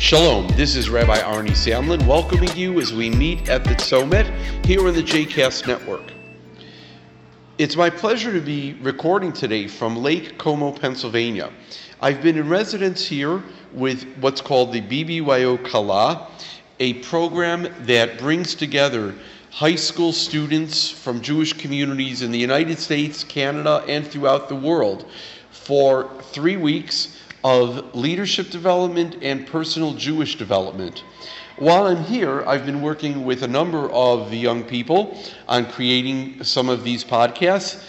Shalom, this is Rabbi Arnie Samlan welcoming you as we meet at the Tzomet here on the JCast Network. It's my pleasure to be recording today from Lake Como, Pennsylvania. I've been in residence here with what's called the BBYO Kala, a program that brings together high school students from Jewish communities in the United States, Canada, and throughout the world for three weeks of leadership development and personal Jewish development. While I'm here, I've been working with a number of the young people on creating some of these podcasts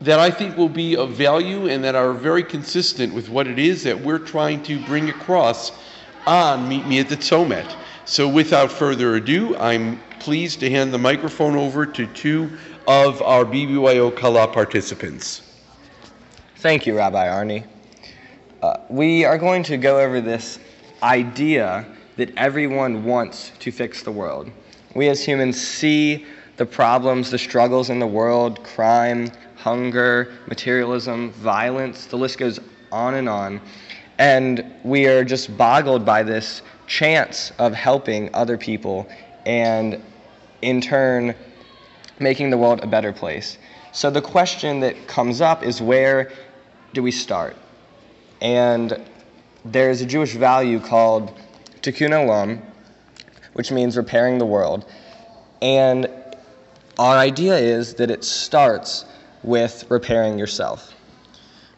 that I think will be of value and that are very consistent with what it is that we're trying to bring across on Meet Me at the Tzomet. So without further ado, I'm pleased to hand the microphone over to two of our BBYO Kala participants. Thank you, Rabbi Arnie. Uh, we are going to go over this idea that everyone wants to fix the world. We as humans see the problems, the struggles in the world crime, hunger, materialism, violence, the list goes on and on. And we are just boggled by this chance of helping other people and in turn making the world a better place. So the question that comes up is where do we start? And there's a Jewish value called tikkun olam, which means repairing the world. And our idea is that it starts with repairing yourself.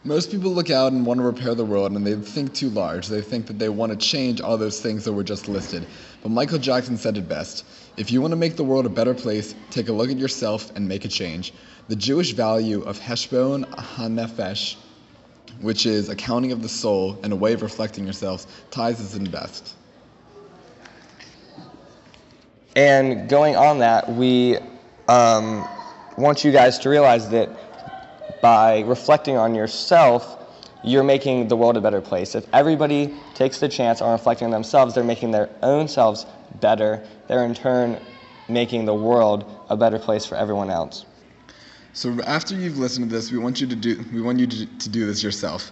Most people look out and want to repair the world and they think too large. They think that they want to change all those things that were just listed. But Michael Jackson said it best if you want to make the world a better place, take a look at yourself and make a change. The Jewish value of Heshbon HaNefesh which is accounting of the soul and a way of reflecting yourselves, ties us in best. And going on that, we um, want you guys to realize that by reflecting on yourself, you're making the world a better place. If everybody takes the chance on reflecting on themselves, they're making their own selves better. They're in turn making the world a better place for everyone else. So after you've listened to this, we want you to do we want you to, to do this yourself.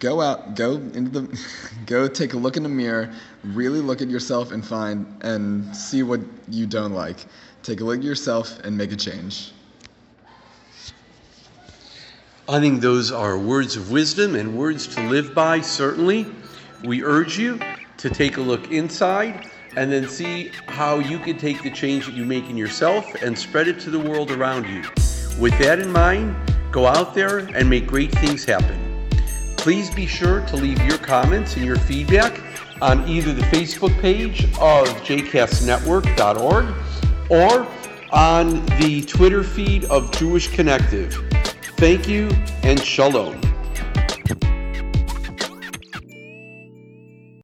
Go out, go into the, go take a look in the mirror, really look at yourself and find and see what you don't like. Take a look at yourself and make a change. I think those are words of wisdom and words to live by, certainly. We urge you to take a look inside and then see how you can take the change that you make in yourself and spread it to the world around you. With that in mind, go out there and make great things happen. Please be sure to leave your comments and your feedback on either the Facebook page of jcastnetwork.org or on the Twitter feed of Jewish Connective. Thank you and shalom.